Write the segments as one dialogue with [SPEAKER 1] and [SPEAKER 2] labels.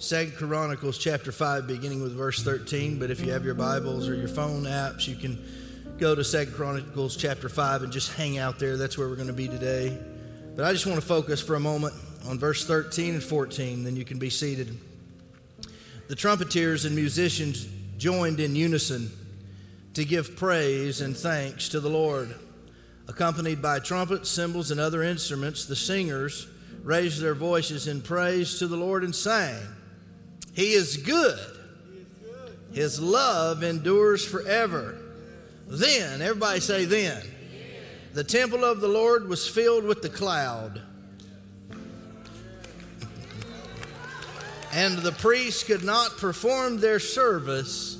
[SPEAKER 1] Second Chronicles chapter 5, beginning with verse 13. But if you have your Bibles or your phone apps, you can go to Second Chronicles chapter 5 and just hang out there. That's where we're going to be today. But I just want to focus for a moment on verse 13 and 14, then you can be seated. The trumpeters and musicians joined in unison to give praise and thanks to the Lord. Accompanied by trumpets, cymbals, and other instruments, the singers raised their voices in praise to the Lord and sang, He is good. His love endures forever. Then, everybody say, then. The temple of the Lord was filled with the cloud. And the priests could not perform their service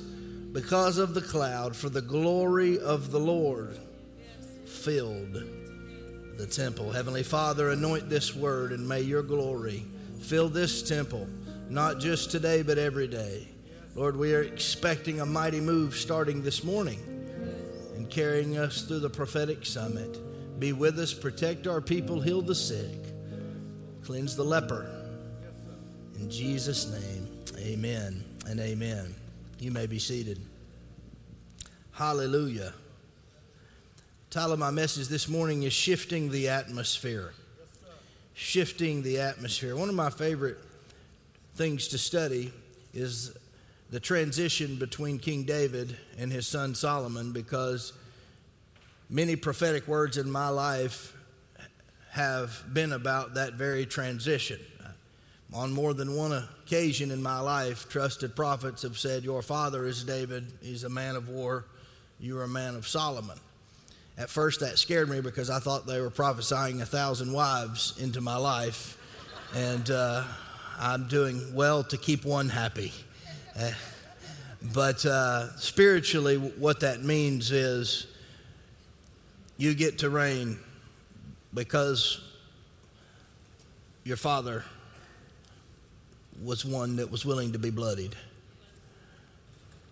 [SPEAKER 1] because of the cloud, for the glory of the Lord filled the temple. Heavenly Father, anoint this word and may your glory fill this temple, not just today, but every day. Lord, we are expecting a mighty move starting this morning and carrying us through the prophetic summit. Be with us, protect our people, heal the sick, cleanse the leper. In Jesus' name, amen and amen. You may be seated. Hallelujah. Title of my message this morning is Shifting the Atmosphere. Shifting the Atmosphere. One of my favorite things to study is the transition between King David and his son Solomon because many prophetic words in my life have been about that very transition. On more than one occasion in my life, trusted prophets have said, Your father is David, he's a man of war, you are a man of Solomon. At first, that scared me because I thought they were prophesying a thousand wives into my life, and uh, I'm doing well to keep one happy. Uh, but uh, spiritually, what that means is you get to reign because your father was one that was willing to be bloodied.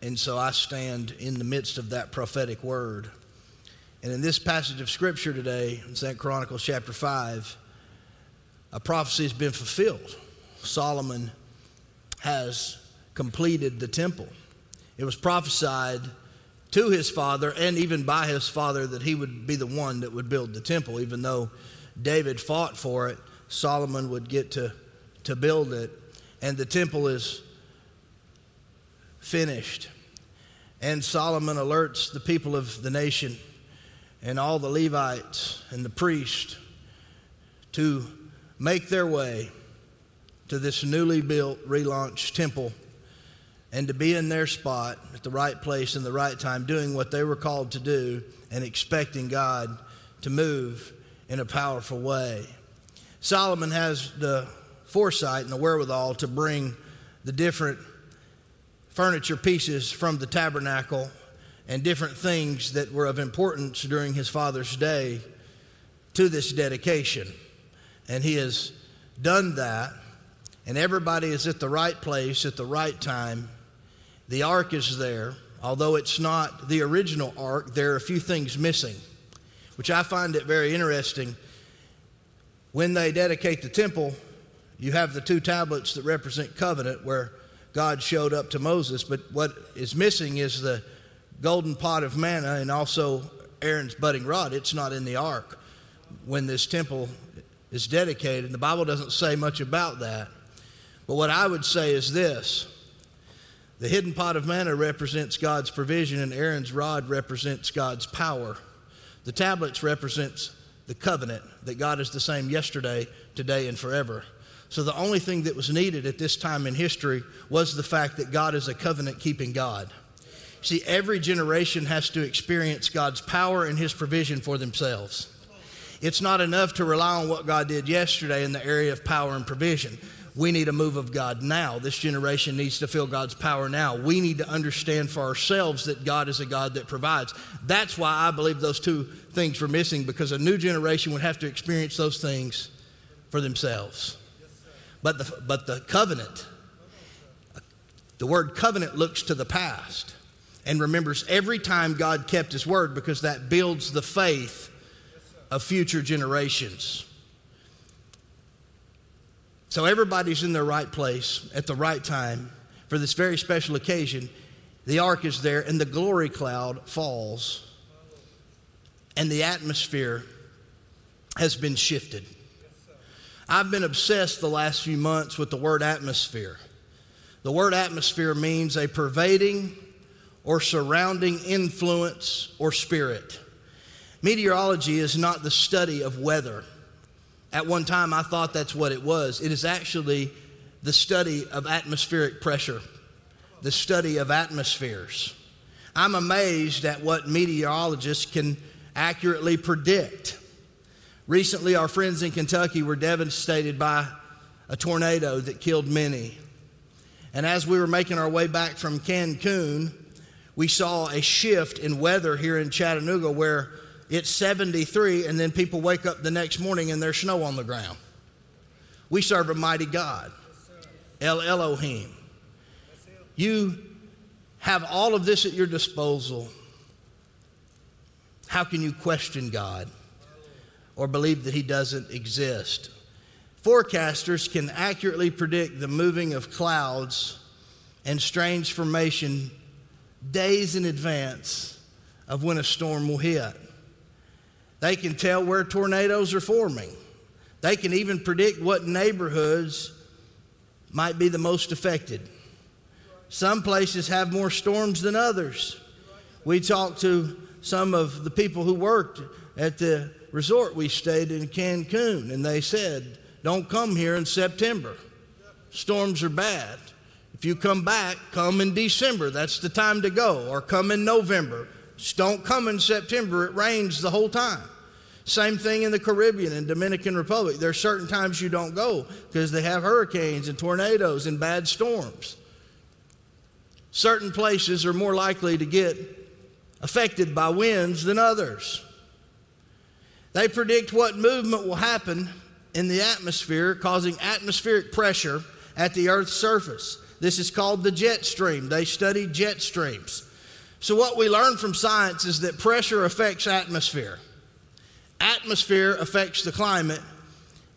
[SPEAKER 1] And so I stand in the midst of that prophetic word. And in this passage of scripture today, in 2 Chronicles chapter 5, a prophecy has been fulfilled. Solomon has completed the temple. It was prophesied to his father and even by his father that he would be the one that would build the temple, even though David fought for it, Solomon would get to, to build it and the temple is finished. And Solomon alerts the people of the nation and all the Levites and the priests to make their way to this newly built, relaunched temple and to be in their spot at the right place in the right time, doing what they were called to do and expecting God to move in a powerful way. Solomon has the foresight and the wherewithal to bring the different furniture pieces from the tabernacle and different things that were of importance during his father's day to this dedication. And he has done that, and everybody is at the right place at the right time. The ark is there. Although it's not the original ark, there are a few things missing, which I find it very interesting. When they dedicate the temple, you have the two tablets that represent covenant where God showed up to Moses, but what is missing is the golden pot of manna and also Aaron's budding rod. It's not in the ark when this temple is dedicated. The Bible doesn't say much about that. But what I would say is this the hidden pot of manna represents God's provision, and Aaron's rod represents God's power. The tablets represents the covenant that God is the same yesterday, today, and forever. So the only thing that was needed at this time in history was the fact that God is a covenant keeping God. See, every generation has to experience God's power and His provision for themselves. It's not enough to rely on what God did yesterday in the area of power and provision. We need a move of God now. This generation needs to feel God's power now. We need to understand for ourselves that God is a God that provides. That's why I believe those two things were missing because a new generation would have to experience those things for themselves. But the, but the covenant, the word covenant looks to the past and remembers every time God kept his word because that builds the faith of future generations. So everybody's in their right place at the right time for this very special occasion. The ark is there, and the glory cloud falls, and the atmosphere has been shifted. I've been obsessed the last few months with the word atmosphere. The word atmosphere means a pervading or surrounding influence or spirit. Meteorology is not the study of weather. At one time, I thought that's what it was. It is actually the study of atmospheric pressure, the study of atmospheres. I'm amazed at what meteorologists can accurately predict. Recently, our friends in Kentucky were devastated by a tornado that killed many. And as we were making our way back from Cancun, we saw a shift in weather here in Chattanooga where it's 73 and then people wake up the next morning and there's snow on the ground. We serve a mighty God, El Elohim. You have all of this at your disposal. How can you question God or believe that He doesn't exist? Forecasters can accurately predict the moving of clouds and strange formation days in advance of when a storm will hit. They can tell where tornadoes are forming. They can even predict what neighborhoods might be the most affected. Some places have more storms than others. We talked to some of the people who worked at the resort we stayed in Cancun, and they said, don't come here in September. Storms are bad. If you come back, come in December. That's the time to go. Or come in November. Don't come in September. It rains the whole time. Same thing in the Caribbean and Dominican Republic. There are certain times you don't go because they have hurricanes and tornadoes and bad storms. Certain places are more likely to get affected by winds than others. They predict what movement will happen in the atmosphere, causing atmospheric pressure at the Earth's surface. This is called the jet stream. They study jet streams. So, what we learn from science is that pressure affects atmosphere, atmosphere affects the climate,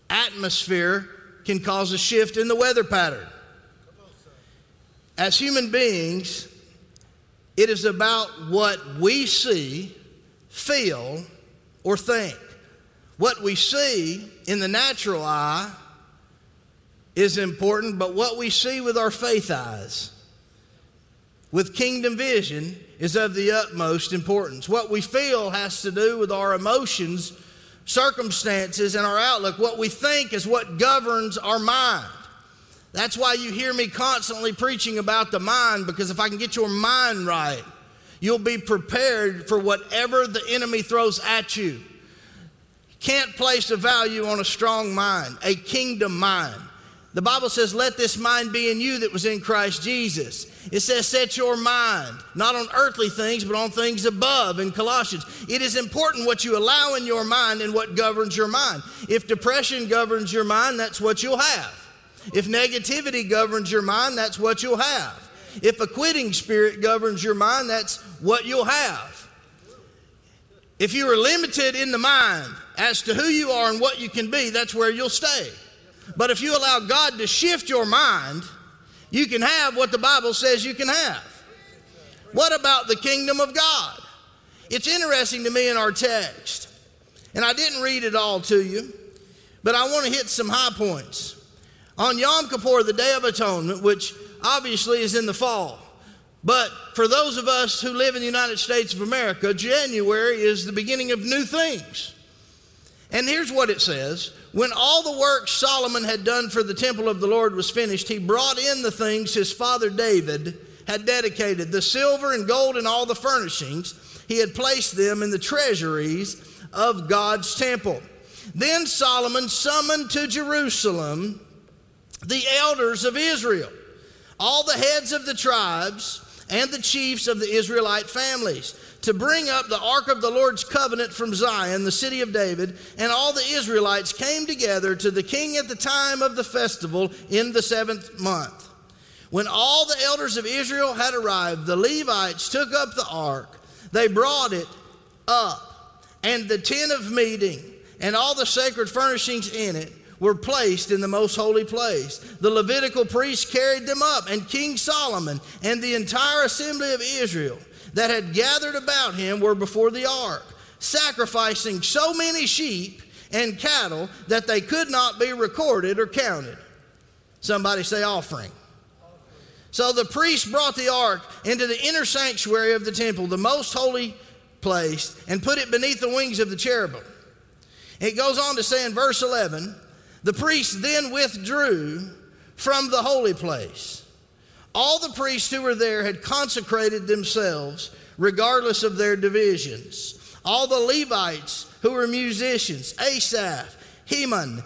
[SPEAKER 1] atmosphere can cause a shift in the weather pattern. As human beings, it is about what we see, feel, or think. What we see in the natural eye is important, but what we see with our faith eyes, with kingdom vision, is of the utmost importance. What we feel has to do with our emotions, circumstances, and our outlook. What we think is what governs our mind. That's why you hear me constantly preaching about the mind, because if I can get your mind right, you'll be prepared for whatever the enemy throws at you can't place a value on a strong mind, a kingdom mind. The Bible says, Let this mind be in you that was in Christ Jesus. It says, Set your mind, not on earthly things, but on things above in Colossians. It is important what you allow in your mind and what governs your mind. If depression governs your mind, that's what you'll have. If negativity governs your mind, that's what you'll have. If a quitting spirit governs your mind, that's what you'll have. If you are limited in the mind, as to who you are and what you can be, that's where you'll stay. But if you allow God to shift your mind, you can have what the Bible says you can have. What about the kingdom of God? It's interesting to me in our text, and I didn't read it all to you, but I want to hit some high points. On Yom Kippur, the Day of Atonement, which obviously is in the fall, but for those of us who live in the United States of America, January is the beginning of new things. And here's what it says When all the work Solomon had done for the temple of the Lord was finished, he brought in the things his father David had dedicated the silver and gold and all the furnishings. He had placed them in the treasuries of God's temple. Then Solomon summoned to Jerusalem the elders of Israel, all the heads of the tribes, and the chiefs of the Israelite families to bring up the ark of the Lord's covenant from Zion, the city of David, and all the Israelites came together to the king at the time of the festival in the seventh month. When all the elders of Israel had arrived, the Levites took up the ark. They brought it up, and the tent of meeting and all the sacred furnishings in it were placed in the most holy place. The Levitical priests carried them up, and King Solomon and the entire assembly of Israel that had gathered about him were before the ark, sacrificing so many sheep and cattle that they could not be recorded or counted. Somebody say offering. So the priest brought the ark into the inner sanctuary of the temple, the most holy place, and put it beneath the wings of the cherubim. It goes on to say in verse 11 the priest then withdrew from the holy place. All the priests who were there had consecrated themselves, regardless of their divisions. All the Levites who were musicians, Asaph, Heman,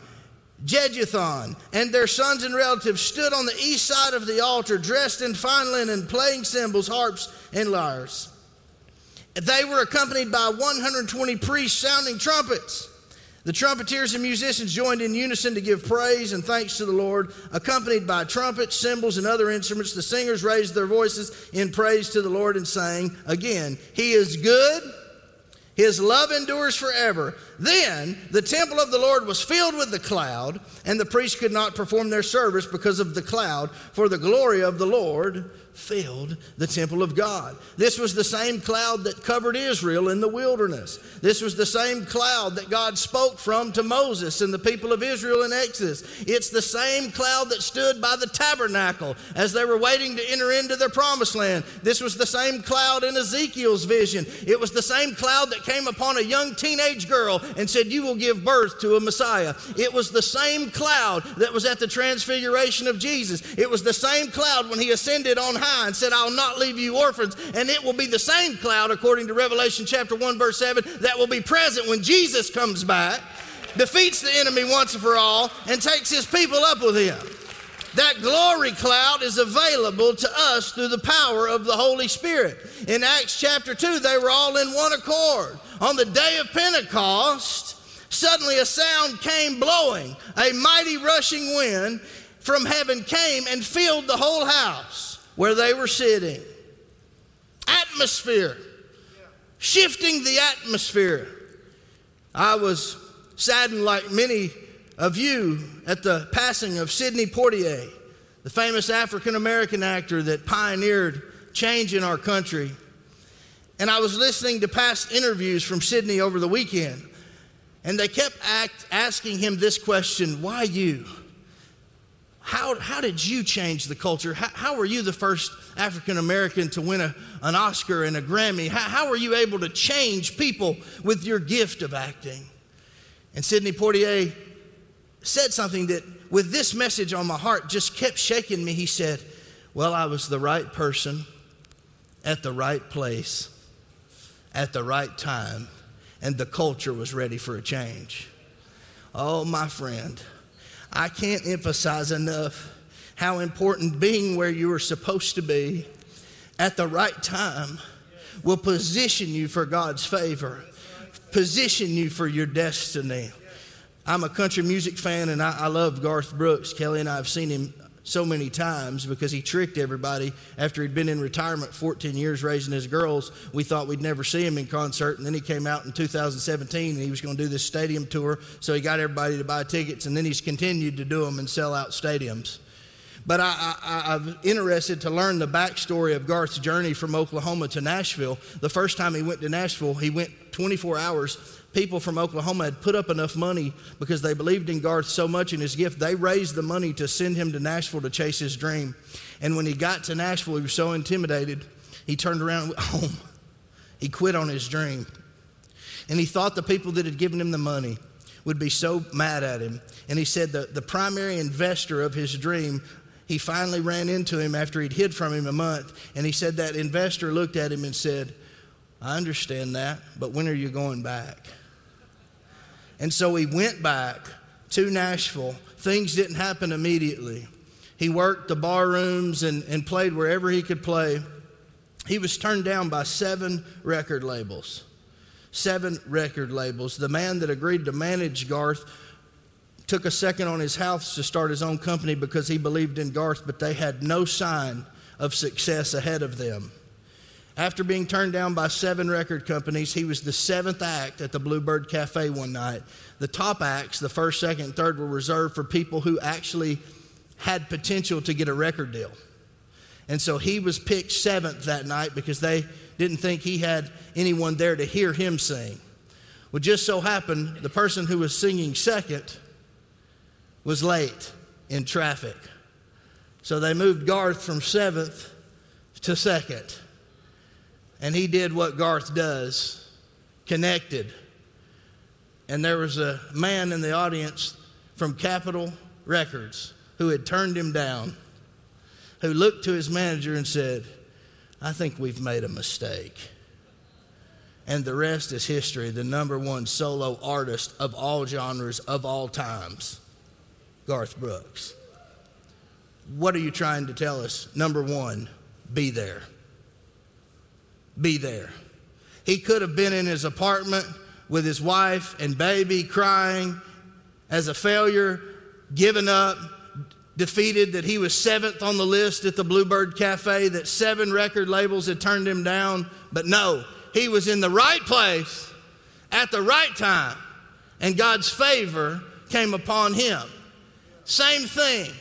[SPEAKER 1] Jeduthun, and their sons and relatives stood on the east side of the altar, dressed in fine linen, playing cymbals, harps, and lyres. They were accompanied by 120 priests sounding trumpets. The trumpeters and musicians joined in unison to give praise and thanks to the Lord, accompanied by trumpets, cymbals, and other instruments. The singers raised their voices in praise to the Lord and sang again, He is good, His love endures forever. Then the temple of the Lord was filled with the cloud, and the priests could not perform their service because of the cloud, for the glory of the Lord filled the temple of God. This was the same cloud that covered Israel in the wilderness. This was the same cloud that God spoke from to Moses and the people of Israel in Exodus. It's the same cloud that stood by the tabernacle as they were waiting to enter into their promised land. This was the same cloud in Ezekiel's vision. It was the same cloud that came upon a young teenage girl and said, You will give birth to a Messiah. It was the same cloud that was at the transfiguration of Jesus. It was the same cloud when he ascended on high and said, I'll not leave you orphans. And it will be the same cloud, according to Revelation chapter 1, verse 7, that will be present when Jesus comes back, defeats the enemy once and for all, and takes his people up with him. That glory cloud is available to us through the power of the Holy Spirit. In Acts chapter 2, they were all in one accord. On the day of Pentecost, suddenly a sound came blowing, a mighty rushing wind from heaven came and filled the whole house where they were sitting. Atmosphere, shifting the atmosphere. I was saddened, like many of you, at the passing of Sidney Poitier, the famous African American actor that pioneered change in our country. And I was listening to past interviews from Sidney over the weekend, and they kept act, asking him this question why you? How, how did you change the culture? How, how were you the first African American to win a, an Oscar and a Grammy? How, how were you able to change people with your gift of acting? And Sidney Poitier said something that, with this message on my heart, just kept shaking me. He said, Well, I was the right person at the right place at the right time, and the culture was ready for a change. Oh, my friend. I can't emphasize enough how important being where you are supposed to be at the right time will position you for God's favor, position you for your destiny. I'm a country music fan and I, I love Garth Brooks. Kelly and I have seen him so many times because he tricked everybody after he'd been in retirement 14 years raising his girls. We thought we'd never see him in concert, and then he came out in 2017 and he was going to do this stadium tour. So he got everybody to buy tickets, and then he's continued to do them and sell out stadiums. But I, I'm interested to learn the backstory of Garth's journey from Oklahoma to Nashville. The first time he went to Nashville, he went 24 hours people from Oklahoma had put up enough money because they believed in Garth so much in his gift. They raised the money to send him to Nashville to chase his dream. And when he got to Nashville, he was so intimidated, he turned around home. He quit on his dream. And he thought the people that had given him the money would be so mad at him. And he said the, the primary investor of his dream, he finally ran into him after he'd hid from him a month. And he said that investor looked at him and said, I understand that, but when are you going back? And so he went back to Nashville. Things didn't happen immediately. He worked the bar rooms and, and played wherever he could play. He was turned down by seven record labels. Seven record labels. The man that agreed to manage Garth took a second on his house to start his own company because he believed in Garth, but they had no sign of success ahead of them. After being turned down by seven record companies, he was the seventh act at the Bluebird Cafe one night. The top acts, the first, second, and third, were reserved for people who actually had potential to get a record deal. And so he was picked seventh that night because they didn't think he had anyone there to hear him sing. Well, just so happened the person who was singing second was late in traffic. So they moved Garth from seventh to second. And he did what Garth does connected. And there was a man in the audience from Capitol Records who had turned him down, who looked to his manager and said, I think we've made a mistake. And the rest is history. The number one solo artist of all genres of all times, Garth Brooks. What are you trying to tell us? Number one, be there. Be there. He could have been in his apartment with his wife and baby crying as a failure, given up, defeated, that he was seventh on the list at the Bluebird Cafe, that seven record labels had turned him down. But no, he was in the right place at the right time, and God's favor came upon him. Same thing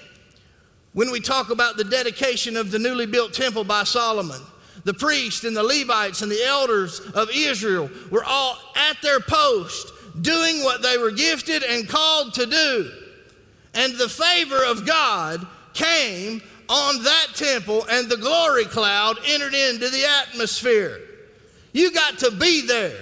[SPEAKER 1] when we talk about the dedication of the newly built temple by Solomon. The priests and the Levites and the elders of Israel were all at their post doing what they were gifted and called to do. And the favor of God came on that temple, and the glory cloud entered into the atmosphere. You got to be there.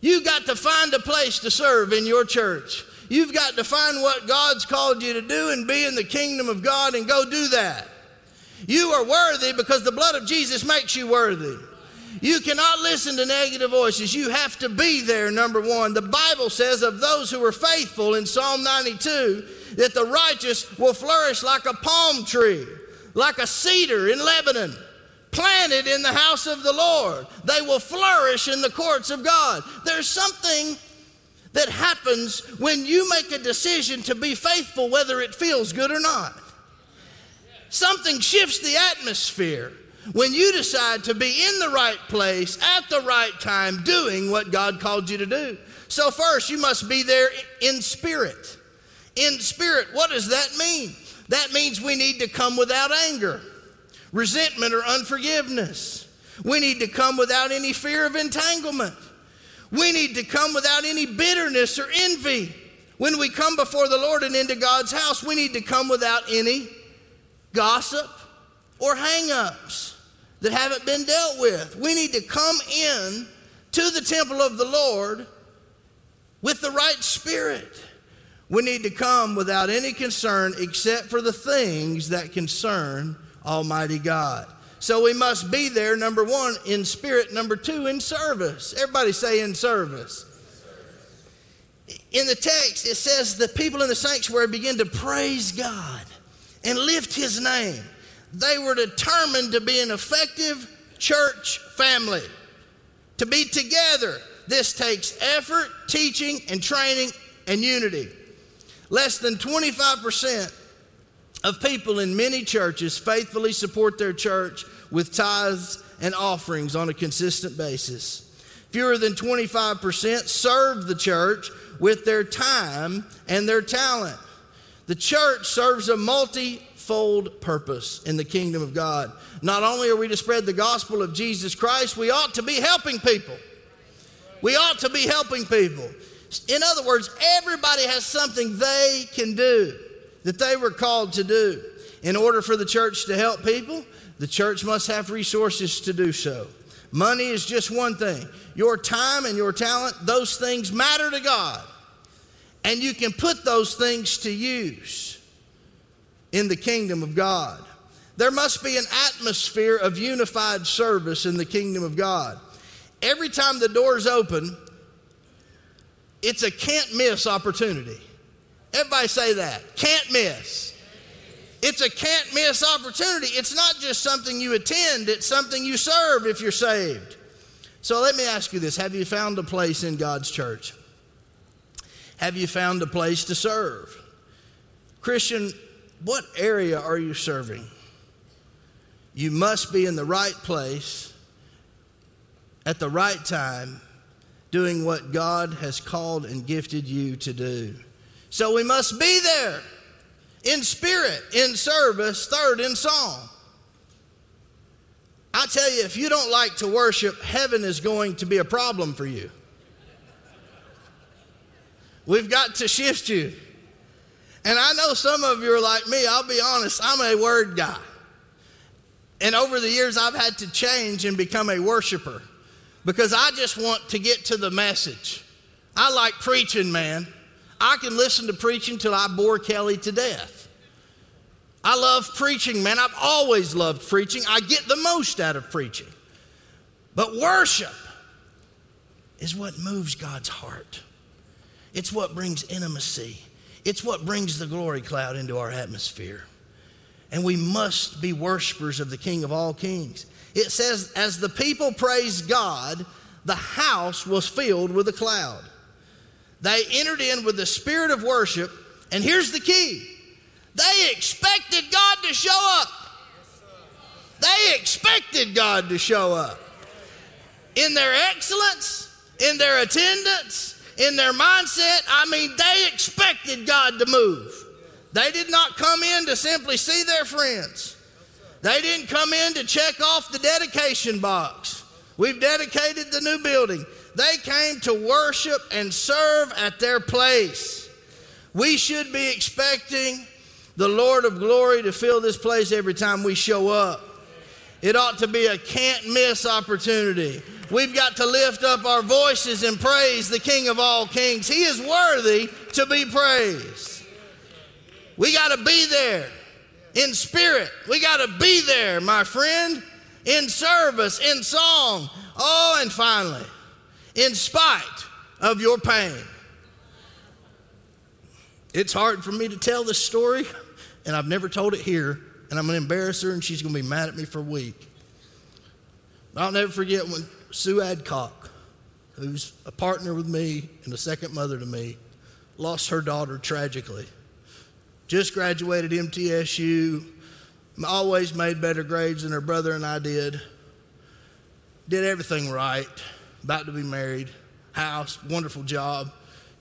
[SPEAKER 1] You got to find a place to serve in your church. You've got to find what God's called you to do and be in the kingdom of God and go do that. You are worthy because the blood of Jesus makes you worthy. You cannot listen to negative voices. You have to be there, number one. The Bible says of those who are faithful in Psalm 92 that the righteous will flourish like a palm tree, like a cedar in Lebanon, planted in the house of the Lord. They will flourish in the courts of God. There's something that happens when you make a decision to be faithful, whether it feels good or not. Something shifts the atmosphere when you decide to be in the right place at the right time doing what God called you to do. So, first, you must be there in spirit in spirit. What does that mean? That means we need to come without anger, resentment, or unforgiveness. We need to come without any fear of entanglement. We need to come without any bitterness or envy. When we come before the Lord and into God's house, we need to come without any gossip or hang ups that haven't been dealt with. We need to come in to the temple of the Lord with the right spirit. We need to come without any concern except for the things that concern Almighty God. So we must be there, number one, in spirit, number two, in service. Everybody say in service. In the text, it says the people in the sanctuary begin to praise God and lift his name. They were determined to be an effective church family, to be together. This takes effort, teaching, and training and unity. Less than 25% of people in many churches faithfully support their church with tithes and offerings on a consistent basis. Fewer than 25% serve the church with their time and their talent. The church serves a multifold purpose in the kingdom of God. Not only are we to spread the gospel of Jesus Christ, we ought to be helping people. We ought to be helping people. In other words, everybody has something they can do that they were called to do. In order for the church to help people, the church must have resources to do so. Money is just one thing. Your time and your talent, those things matter to God. And you can put those things to use in the kingdom of God. There must be an atmosphere of unified service in the kingdom of God. Every time the doors open, it's a can't miss opportunity. Everybody say that. Can't miss. It's a can't miss opportunity. It's not just something you attend, it's something you serve if you're saved. So let me ask you this Have you found a place in God's church? Have you found a place to serve? Christian, what area are you serving? You must be in the right place at the right time, doing what God has called and gifted you to do. So we must be there in spirit, in service, third, in song. I tell you, if you don't like to worship, heaven is going to be a problem for you. We've got to shift you. And I know some of you are like me. I'll be honest, I'm a word guy. And over the years, I've had to change and become a worshiper because I just want to get to the message. I like preaching, man. I can listen to preaching till I bore Kelly to death. I love preaching, man. I've always loved preaching. I get the most out of preaching. But worship is what moves God's heart. It's what brings intimacy. It's what brings the glory cloud into our atmosphere. And we must be worshipers of the King of all kings. It says, as the people praised God, the house was filled with a cloud. They entered in with the spirit of worship, and here's the key they expected God to show up. They expected God to show up. In their excellence, in their attendance, in their mindset, I mean, they expected God to move. They did not come in to simply see their friends. They didn't come in to check off the dedication box. We've dedicated the new building. They came to worship and serve at their place. We should be expecting the Lord of glory to fill this place every time we show up. It ought to be a can't miss opportunity. We've got to lift up our voices and praise the King of all kings. He is worthy to be praised. We got to be there in spirit. We got to be there, my friend, in service, in song. Oh, and finally, in spite of your pain. It's hard for me to tell this story, and I've never told it here, and I'm going to embarrass her, and she's going to be mad at me for a week. I'll never forget when Sue Adcock, who's a partner with me and a second mother to me, lost her daughter tragically. Just graduated MTSU, always made better grades than her brother and I did. Did everything right, about to be married, house, wonderful job.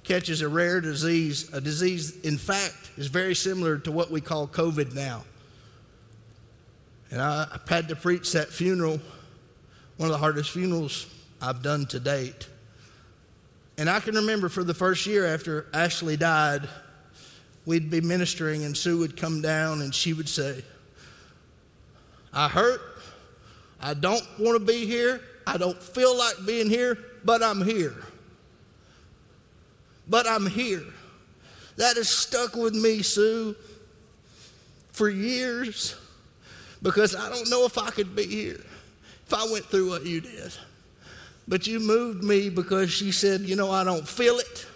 [SPEAKER 1] Catches a rare disease, a disease, in fact, is very similar to what we call COVID now. And I, I had to preach that funeral one of the hardest funerals I've done to date. And I can remember for the first year after Ashley died, we'd be ministering, and Sue would come down and she would say, I hurt. I don't want to be here. I don't feel like being here, but I'm here. But I'm here. That has stuck with me, Sue, for years because I don't know if I could be here if I went through what you did. But you moved me because she said, You know, I don't feel it.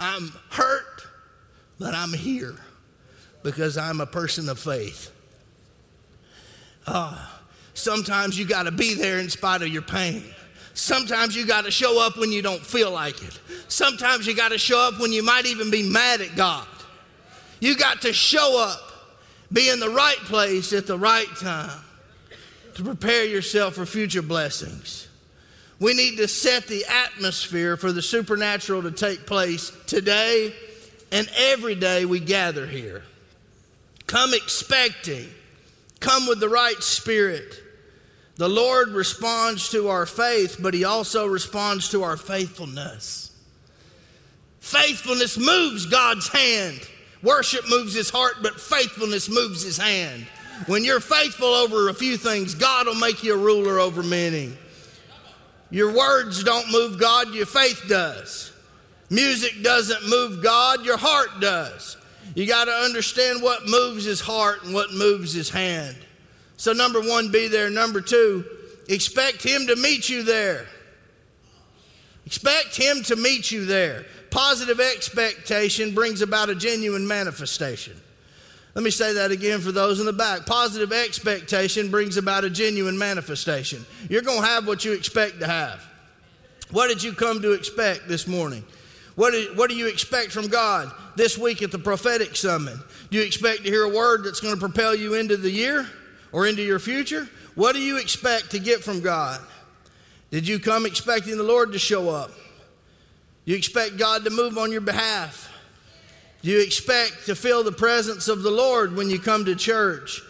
[SPEAKER 1] I'm hurt, but I'm here because I'm a person of faith. Uh, sometimes you got to be there in spite of your pain. Sometimes you got to show up when you don't feel like it. Sometimes you got to show up when you might even be mad at God. You got to show up, be in the right place at the right time to prepare yourself for future blessings. We need to set the atmosphere for the supernatural to take place today and every day we gather here. Come expecting, come with the right spirit. The Lord responds to our faith, but He also responds to our faithfulness. Faithfulness moves God's hand. Worship moves His heart, but faithfulness moves His hand. When you're faithful over a few things, God will make you a ruler over many. Your words don't move God, your faith does. Music doesn't move God, your heart does. You got to understand what moves his heart and what moves his hand. So, number one, be there. Number two, expect him to meet you there. Expect him to meet you there. Positive expectation brings about a genuine manifestation. Let me say that again for those in the back. Positive expectation brings about a genuine manifestation. You're going to have what you expect to have. What did you come to expect this morning? What do, what do you expect from God this week at the prophetic summit? Do you expect to hear a word that's going to propel you into the year or into your future? What do you expect to get from God? Did you come expecting the Lord to show up? You expect God to move on your behalf? Do you expect to feel the presence of the Lord when you come to church?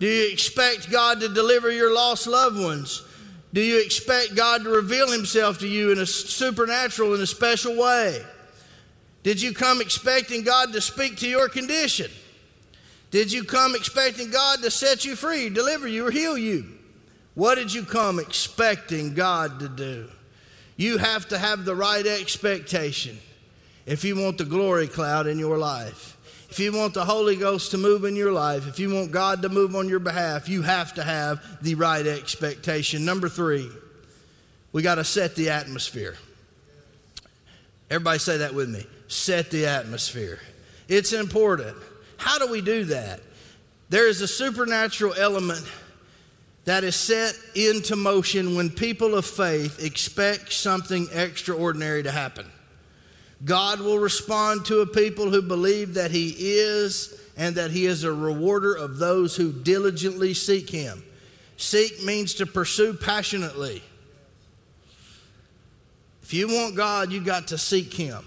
[SPEAKER 1] Do you expect God to deliver your lost loved ones? Do you expect God to reveal Himself to you in a supernatural, in a special way? Did you come expecting God to speak to your condition? Did you come expecting God to set you free, deliver you, or heal you? What did you come expecting God to do? You have to have the right expectation if you want the glory cloud in your life. If you want the Holy Ghost to move in your life, if you want God to move on your behalf, you have to have the right expectation. Number three, we got to set the atmosphere. Everybody say that with me. Set the atmosphere. It's important. How do we do that? There is a supernatural element that is set into motion when people of faith expect something extraordinary to happen. God will respond to a people who believe that He is and that He is a rewarder of those who diligently seek Him. Seek means to pursue passionately. If you want God, you got to seek Him.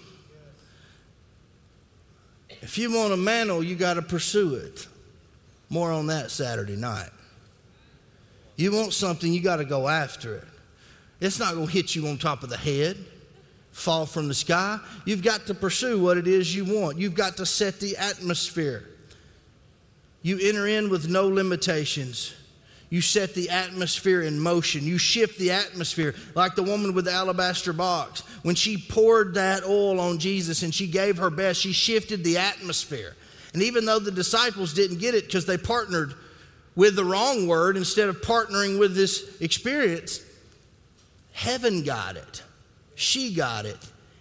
[SPEAKER 1] If you want a mantle, you got to pursue it. More on that Saturday night. You want something, you got to go after it. It's not going to hit you on top of the head, fall from the sky. You've got to pursue what it is you want. You've got to set the atmosphere. You enter in with no limitations. You set the atmosphere in motion. You shift the atmosphere, like the woman with the alabaster box. When she poured that oil on Jesus and she gave her best, she shifted the atmosphere. And even though the disciples didn't get it because they partnered with the wrong word instead of partnering with this experience, heaven got it. She got it.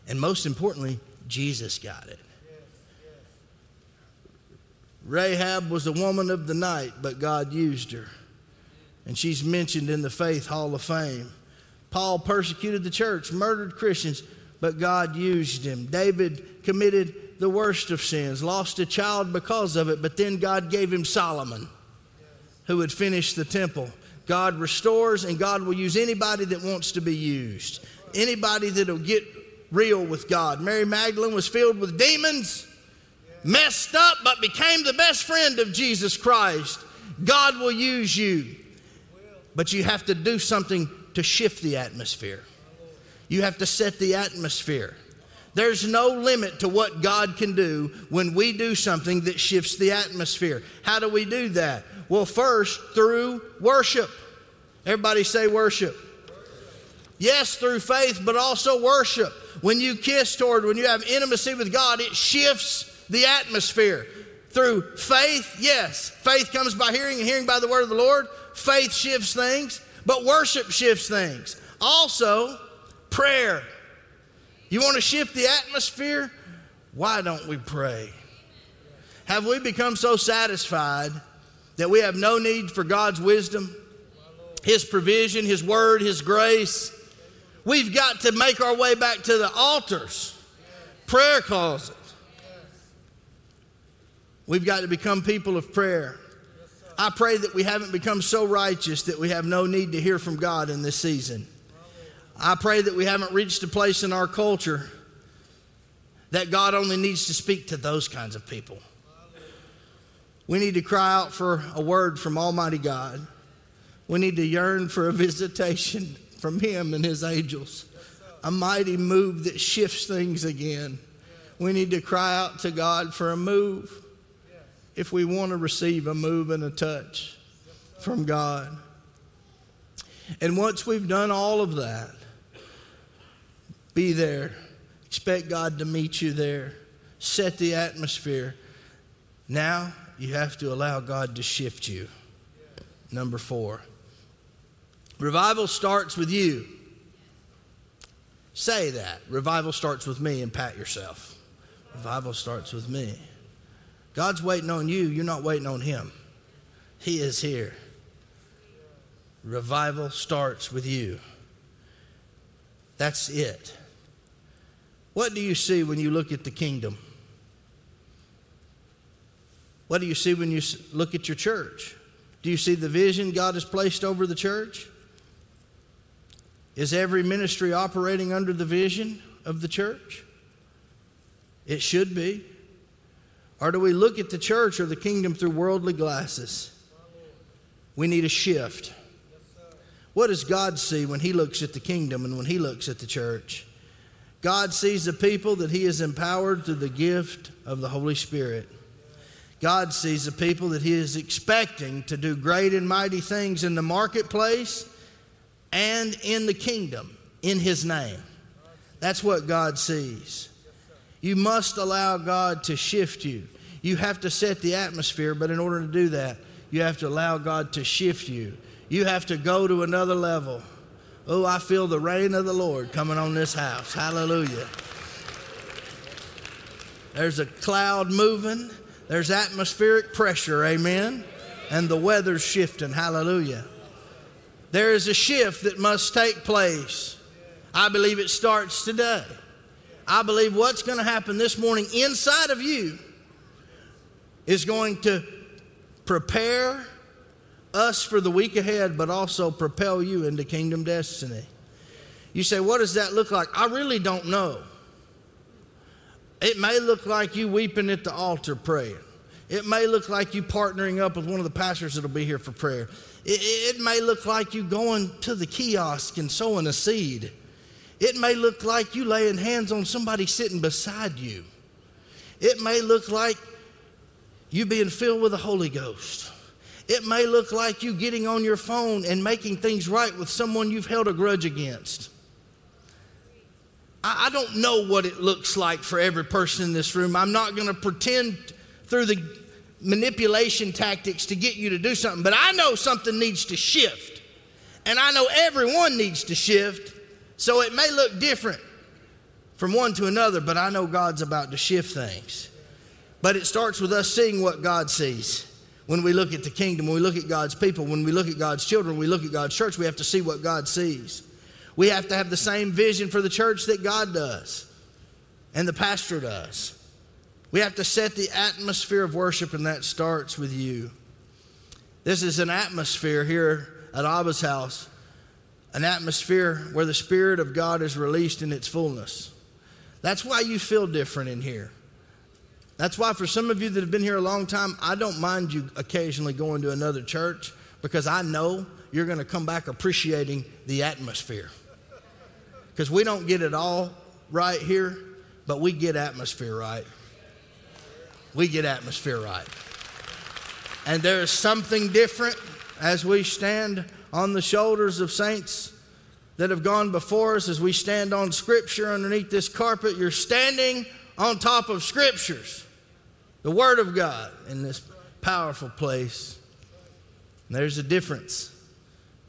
[SPEAKER 1] And most importantly, Jesus got it. Rahab was a woman of the night, but God used her. And she's mentioned in the Faith Hall of Fame. Paul persecuted the church, murdered Christians, but God used him. David committed the worst of sins, lost a child because of it, but then God gave him Solomon who would finish the temple. God restores, and God will use anybody that wants to be used, anybody that'll get real with God. Mary Magdalene was filled with demons, messed up, but became the best friend of Jesus Christ. God will use you, but you have to do something to shift the atmosphere. You have to set the atmosphere. There's no limit to what God can do when we do something that shifts the atmosphere. How do we do that? Well, first, through worship. Everybody say worship. Yes, through faith, but also worship. When you kiss toward, when you have intimacy with God, it shifts the atmosphere. Through faith, yes. Faith comes by hearing and hearing by the word of the Lord. Faith shifts things, but worship shifts things. Also, prayer. You want to shift the atmosphere? Why don't we pray? Have we become so satisfied that we have no need for God's wisdom, His provision, His word, His grace. We've got to make our way back to the altars, prayer closet. We've got to become people of prayer. I pray that we haven't become so righteous that we have no need to hear from God in this season. I pray that we haven't reached a place in our culture that God only needs to speak to those kinds of people. We need to cry out for a word from Almighty God. We need to yearn for a visitation from Him and His angels, a mighty move that shifts things again. We need to cry out to God for a move if we want to receive a move and a touch from God. And once we've done all of that, be there. Expect God to meet you there. Set the atmosphere. Now, you have to allow God to shift you. Number four, revival starts with you. Say that. Revival starts with me and pat yourself. Revival starts with me. God's waiting on you, you're not waiting on Him. He is here. Revival starts with you. That's it. What do you see when you look at the kingdom? What do you see when you look at your church? Do you see the vision God has placed over the church? Is every ministry operating under the vision of the church? It should be. Or do we look at the church or the kingdom through worldly glasses? We need a shift. What does God see when He looks at the kingdom and when He looks at the church? God sees the people that He has empowered through the gift of the Holy Spirit. God sees the people that He is expecting to do great and mighty things in the marketplace and in the kingdom in His name. That's what God sees. You must allow God to shift you. You have to set the atmosphere, but in order to do that, you have to allow God to shift you. You have to go to another level. Oh, I feel the rain of the Lord coming on this house. Hallelujah. There's a cloud moving, there's atmospheric pressure, amen. And the weather's shifting, hallelujah. There is a shift that must take place. I believe it starts today. I believe what's going to happen this morning inside of you is going to prepare us for the week ahead, but also propel you into kingdom destiny. You say, What does that look like? I really don't know. It may look like you weeping at the altar praying. It may look like you partnering up with one of the pastors that'll be here for prayer. It, it, may look like you going to the kiosk and sowing a seed. It may look like you laying hands on somebody sitting beside you. It may look like you being filled with the Holy Ghost. It may look like you getting on your phone and making things right with someone you've held a grudge against. I, I don't know what it looks like for every person in this room. I'm not going to pretend through the manipulation tactics to get you to do something, but I know something needs to shift. And I know everyone needs to shift. So it may look different from one to another, but I know God's about to shift things. But it starts with us seeing what God sees. When we look at the kingdom, when we look at God's people, when we look at God's children, we look at God's church, we have to see what God sees. We have to have the same vision for the church that God does and the pastor does. We have to set the atmosphere of worship, and that starts with you. This is an atmosphere here at Abba's house, an atmosphere where the Spirit of God is released in its fullness. That's why you feel different in here. That's why, for some of you that have been here a long time, I don't mind you occasionally going to another church because I know you're going to come back appreciating the atmosphere. Because we don't get it all right here, but we get atmosphere right. We get atmosphere right. And there is something different as we stand on the shoulders of saints that have gone before us, as we stand on Scripture underneath this carpet. You're standing on top of Scriptures the Word of God in this powerful place. And there's a difference.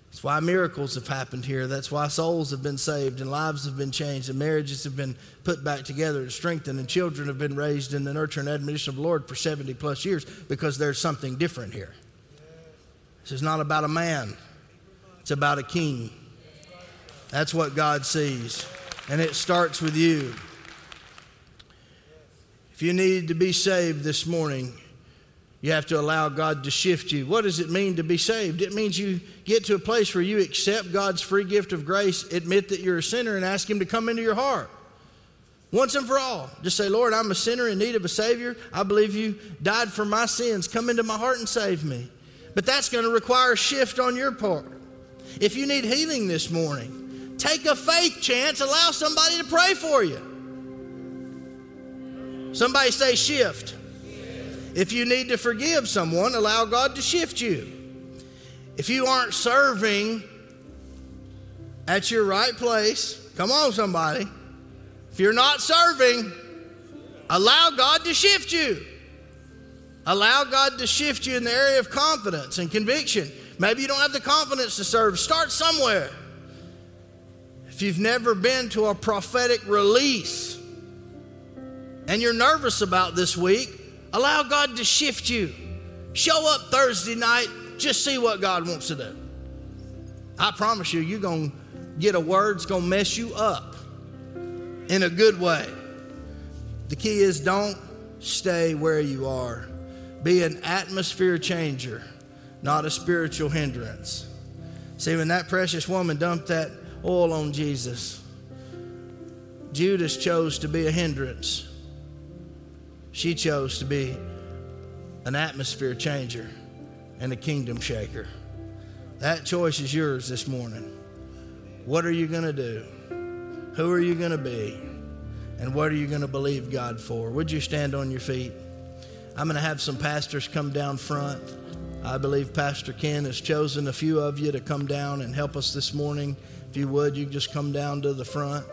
[SPEAKER 1] That's why miracles have happened here. That's why souls have been saved and lives have been changed and marriages have been put back together and strengthened and children have been raised in the nurture and admonition of the Lord for 70 plus years because there's something different here. This is not about a man, it's about a king. That's what God sees. And it starts with you. If you need to be saved this morning, you have to allow God to shift you. What does it mean to be saved? It means you get to a place where you accept God's free gift of grace, admit that you're a sinner, and ask Him to come into your heart. Once and for all. Just say, Lord, I'm a sinner in need of a Savior. I believe you died for my sins. Come into my heart and save me. But that's going to require a shift on your part. If you need healing this morning, take a faith chance, allow somebody to pray for you. Somebody say shift. If you need to forgive someone, allow God to shift you. If you aren't serving at your right place, come on, somebody. If you're not serving, allow God to shift you. Allow God to shift you in the area of confidence and conviction. Maybe you don't have the confidence to serve. Start somewhere. If you've never been to a prophetic release, and you're nervous about this week, allow God to shift you. Show up Thursday night, just see what God wants to do. I promise you, you're going to get a word that's going to mess you up in a good way. The key is don't stay where you are. Be an atmosphere changer, not a spiritual hindrance. See, when that precious woman dumped that oil on Jesus. Judas chose to be a hindrance. She chose to be an atmosphere changer and a kingdom shaker. That choice is yours this morning. What are you going to do? Who are you going to be? And what are you going to believe God for? Would you stand on your feet? I'm going to have some pastors come down front. I believe Pastor Ken has chosen a few of you to come down and help us this morning. If you would, you just come down to the front.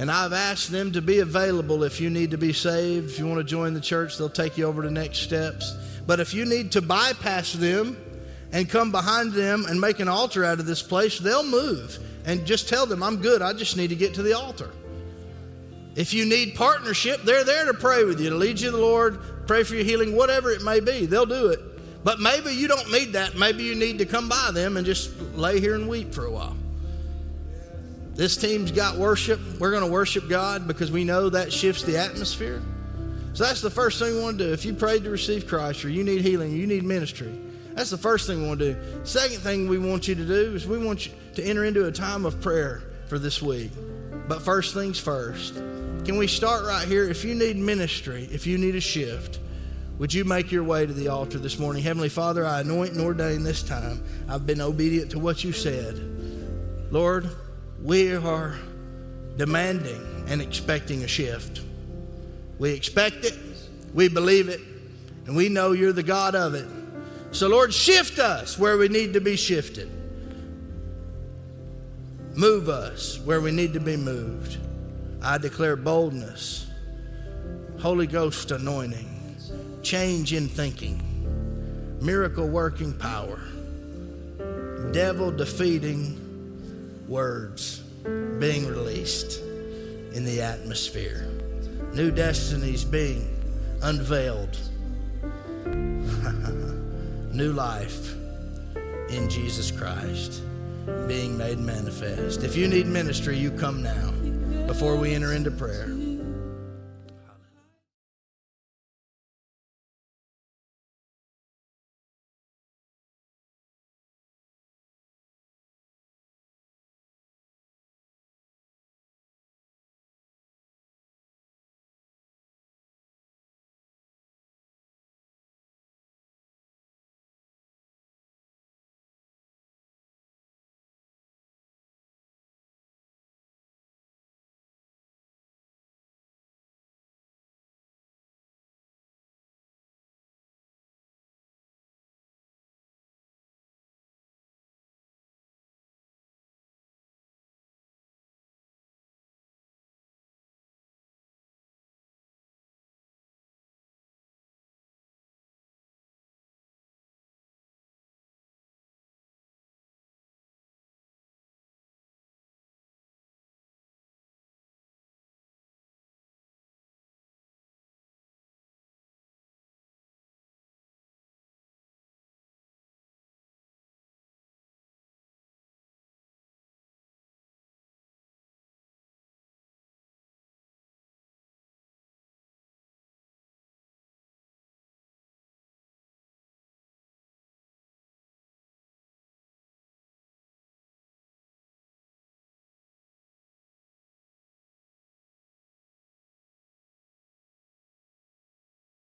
[SPEAKER 1] And I've asked them to be available if you need to be saved. If you want to join the church, they'll take you over to next steps. But if you need to bypass them and come behind them and make an altar out of this place, they'll move. And just tell them, I'm good. I just need to get to the altar. If you need partnership, they're there to pray with you, to lead you to the Lord, pray for your healing, whatever it may be. They'll do it. But maybe you don't need that. Maybe you need to come by them and just lay here and weep for a while. This team's got worship. We're going to worship God because we know that shifts the atmosphere. So that's the first thing we want to do. If you prayed to receive Christ or you need healing, you need ministry, that's the first thing we want to do. Second thing we want you to do is we want you to enter into a time of prayer for this week. But first things first. Can we start right here? If you need ministry, if you need a shift, would you make your way to the altar this morning? Heavenly Father, I anoint and ordain this time. I've been obedient to what you said. Lord, we are demanding and expecting a shift. We expect it, we believe it, and we know you're the God of it. So, Lord, shift us where we need to be shifted. Move us where we need to be moved. I declare boldness, Holy Ghost anointing, change in thinking, miracle working power, devil defeating words being released in the atmosphere, new destinies being unveiled, new life in Jesus Christ being made manifest. If you need ministry, you come now before we enter into prayer.